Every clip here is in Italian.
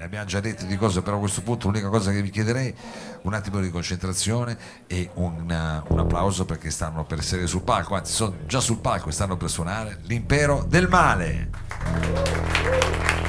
ne abbiamo già dette di cose, però a questo punto l'unica cosa che vi chiederei un attimo di concentrazione e un, un applauso perché stanno per essere sul palco, anzi sono già sul palco e stanno per suonare l'impero del male.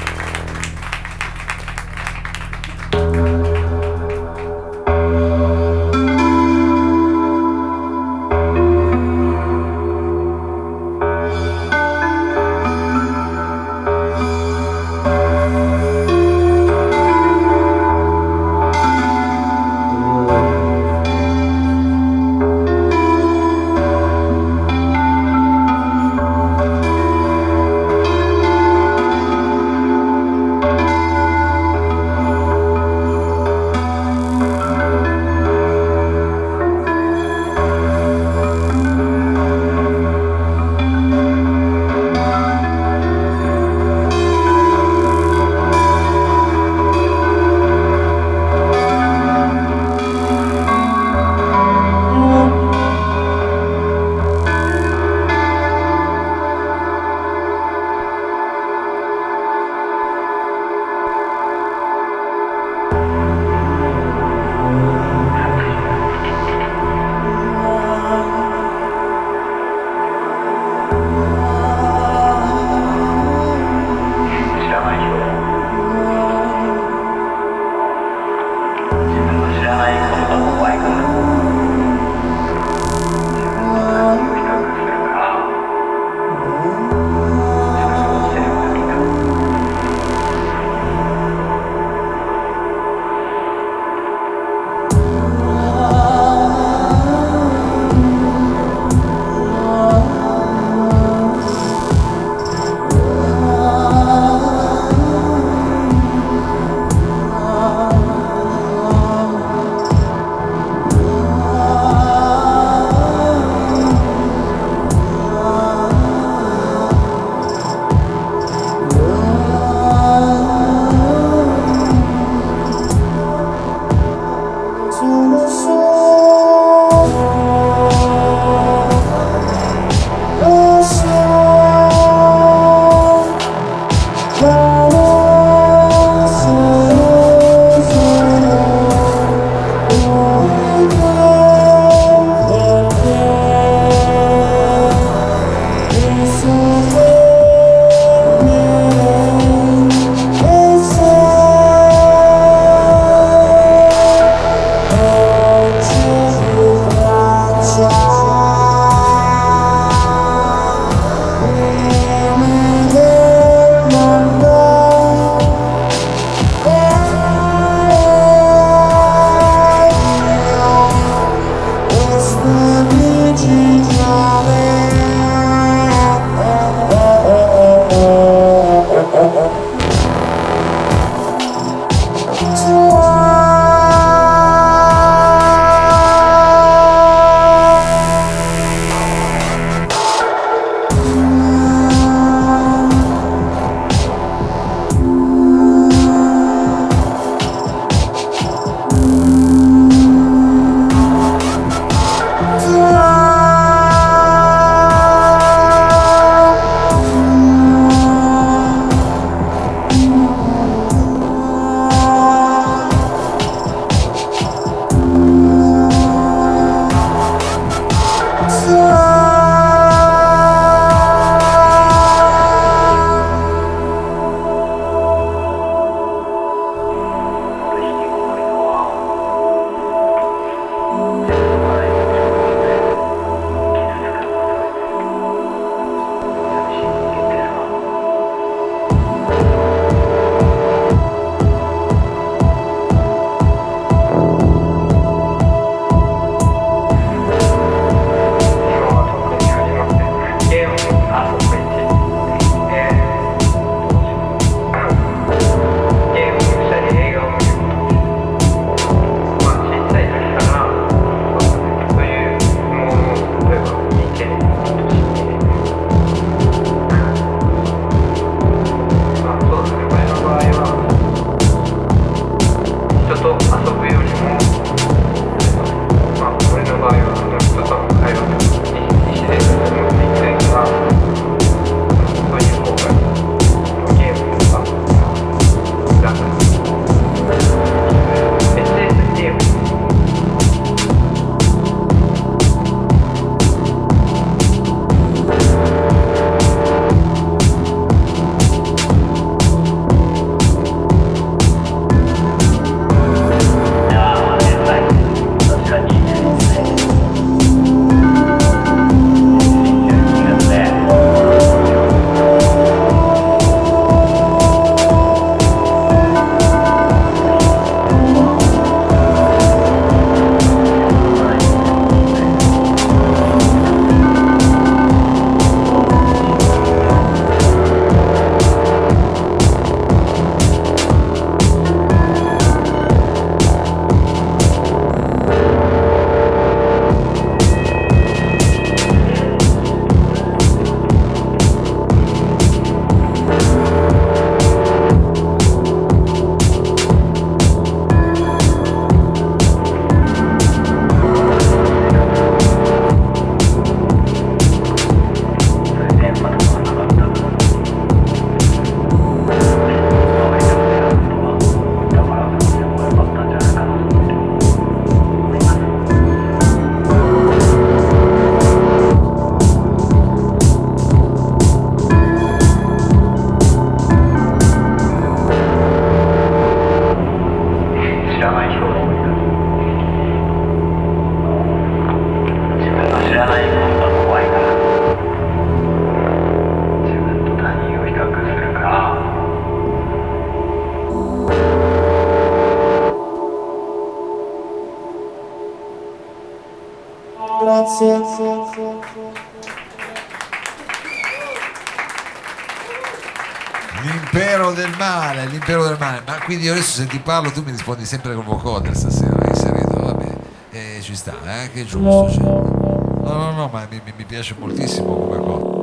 L'impero del male. Ma quindi io adesso se ti parlo tu mi rispondi sempre con vocoder stasera, hai inserito, vabbè, eh, ci sta, eh, che giusto. Cioè. No, no, no, ma mi, mi piace moltissimo come cosa.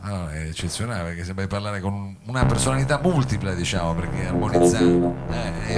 No, è eccezionale perché sembra di parlare con una personalità multipla, diciamo, perché armonizzando. Eh.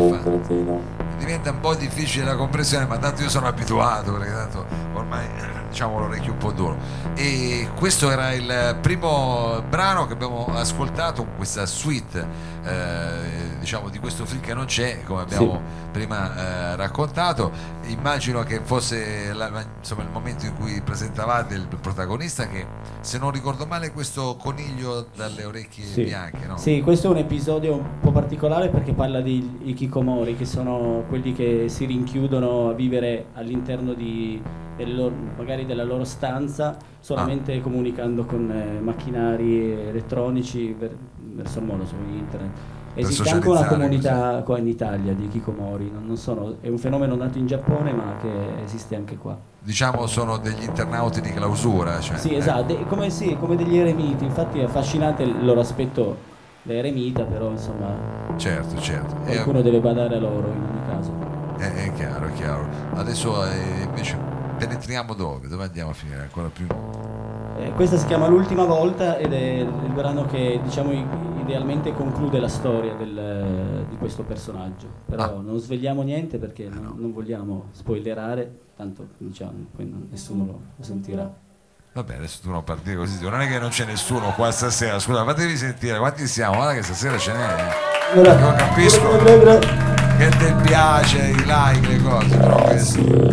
Diventa un po' difficile la comprensione, ma tanto io sono abituato, perché tanto ormai diciamo l'orecchio un po' duro. E questo era il primo brano che abbiamo ascoltato, questa suite eh, diciamo di questo film che non c'è, come abbiamo sì. prima eh, raccontato. Immagino che fosse la, insomma, il momento in cui presentavate il protagonista che se non ricordo male questo coniglio dalle orecchie sì. bianche. No? Sì, questo è un episodio un po' particolare perché parla di Ikikomori, che sono quelli che si rinchiudono a vivere all'interno di loro, magari della loro stanza solamente ah. comunicando con eh, macchinari elettronici ver, verso il mondo su internet. Esiste anche una comunità qua in Italia di Kikomori, non, non sono, è un fenomeno nato in Giappone ma che esiste anche qua. Diciamo sono degli internauti di clausura. Cioè, sì, eh. esatto, come, sì, come degli eremiti, infatti è affascinante il loro aspetto da eremita, però insomma certo, certo. qualcuno e, deve badare a loro in ogni caso. È, è chiaro, è chiaro. Adesso eh, invece penetriamo dove? Dove andiamo a finire? Ancora più? Eh, questa si chiama L'ultima volta ed è il brano che diciamo idealmente conclude la storia del, di questo personaggio. Però ah. non svegliamo niente perché non, no. non, vogliamo spoilerare, tanto diciamo, poi non, nessuno lo, lo sentirà. Vabbè, adesso tu non partire così, non è che non c'è nessuno qua stasera, scusa, fatevi sentire quanti siamo, guarda che stasera ce n'è. Io capisco che ti piace, i like, le cose, però questo...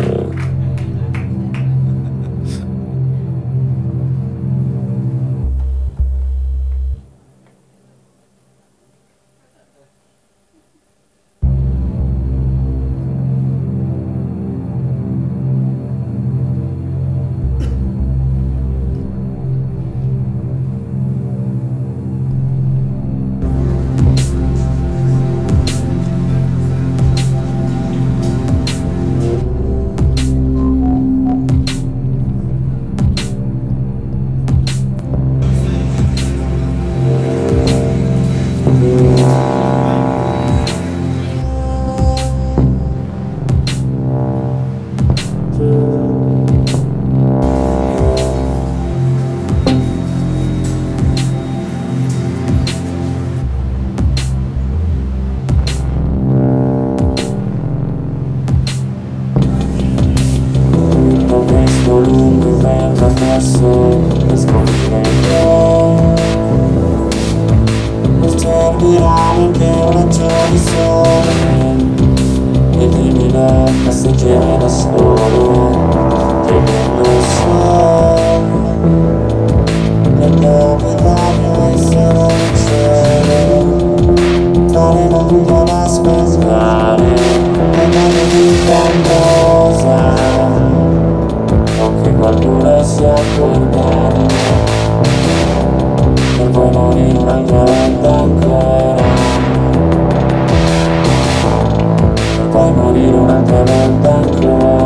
morire una volta. ancora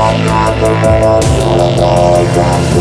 i'm the you.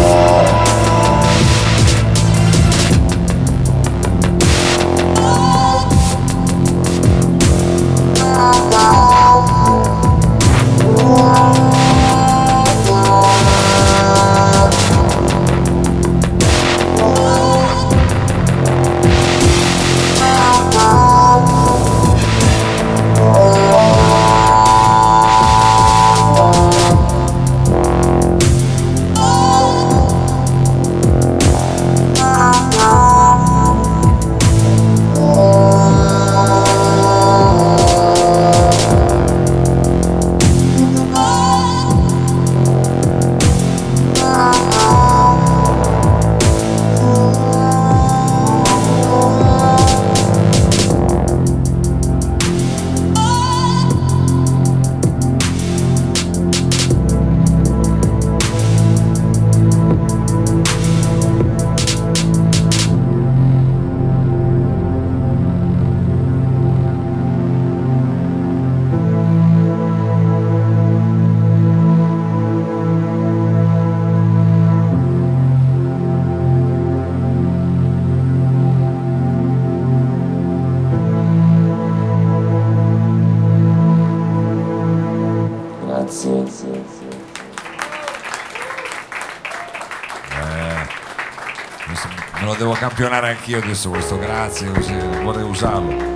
campionare anch'io adesso questo, grazie, così, vorrei usarlo.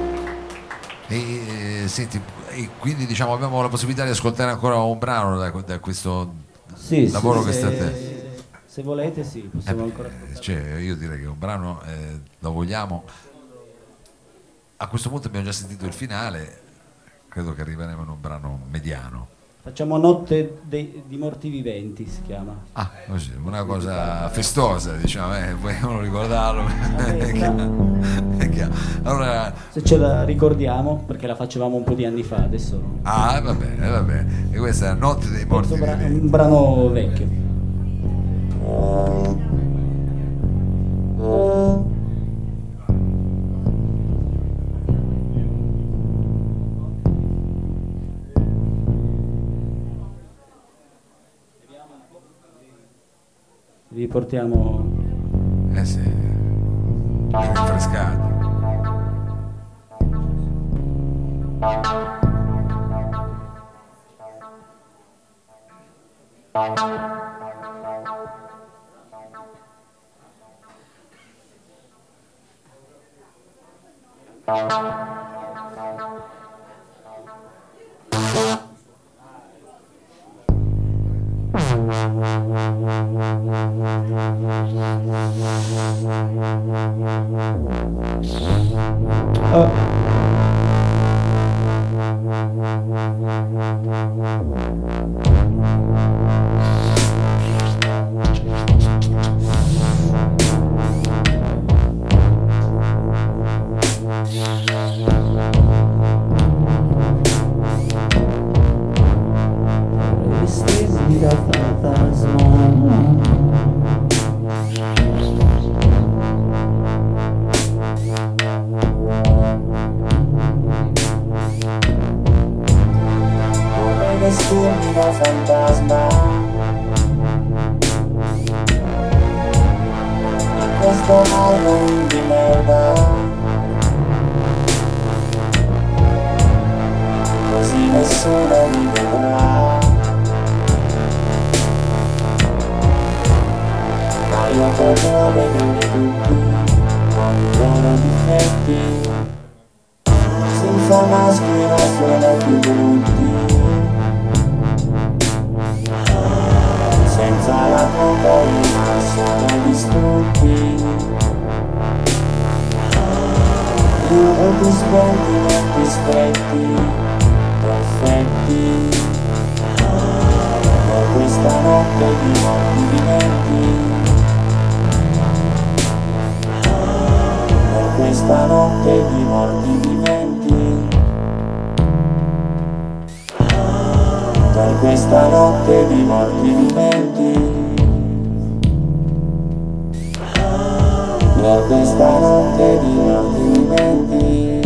E, eh, senti, e quindi diciamo, abbiamo la possibilità di ascoltare ancora un brano da, da questo sì, lavoro sì, che sta a. Se volete sì, possiamo eh, ancora cioè, io direi che un brano eh, lo vogliamo. A questo punto abbiamo già sentito il finale, credo che arriveremo in un brano mediano. Facciamo notte dei, di morti viventi, si chiama. Ah, così, una cosa festosa, diciamo, eh, vogliamo ricordarlo. Ah, allora, Se ce la ricordiamo, perché la facevamo un po' di anni fa, adesso... Ah, va bene, va bene. E questa è la notte dei morti bra- viventi. Un brano vecchio. vi portiamo... Eh sì, rinfrescati. Thank ờ. À. fantasma. Es como algo de mierda. questa notte di morti viventi. Per questa notte di morti viventi. Per questa notte di morti viventi.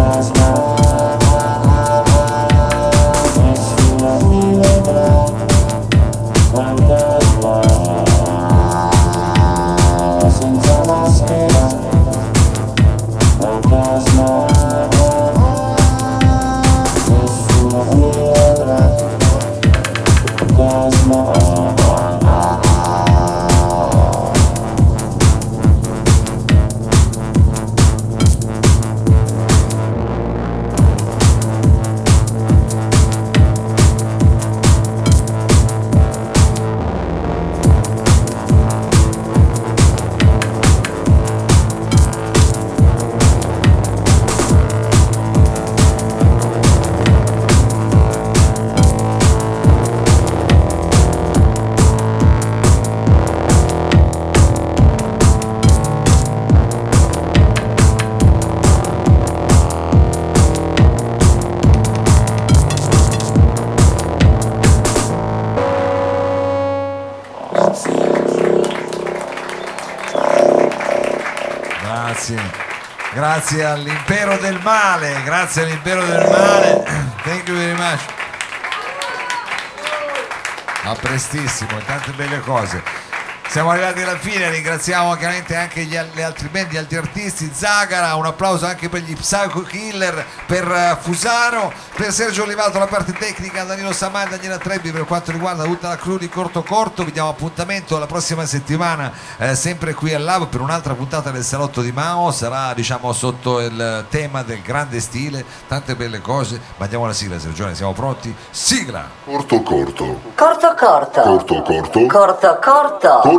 last night. Grazie all'impero del male, grazie all'impero del male. Thank you very much. A prestissimo, tante belle cose. Siamo arrivati alla fine, ringraziamo chiaramente anche gli, le altri band, gli altri artisti, Zagara, un applauso anche per gli Psycho Killer, per eh, Fusaro, per Sergio Olivato la parte tecnica, Danilo Samai, Daniela Trebbi per quanto riguarda tutta la crew di Corto Corto, vi diamo appuntamento la prossima settimana eh, sempre qui al Lab per un'altra puntata del Salotto di Mao, sarà diciamo sotto il tema del grande stile, tante belle cose, ma andiamo alla sigla Sergione, siamo pronti? Sigla! Corto corto. Corto corto. Corto corto. Corto corto.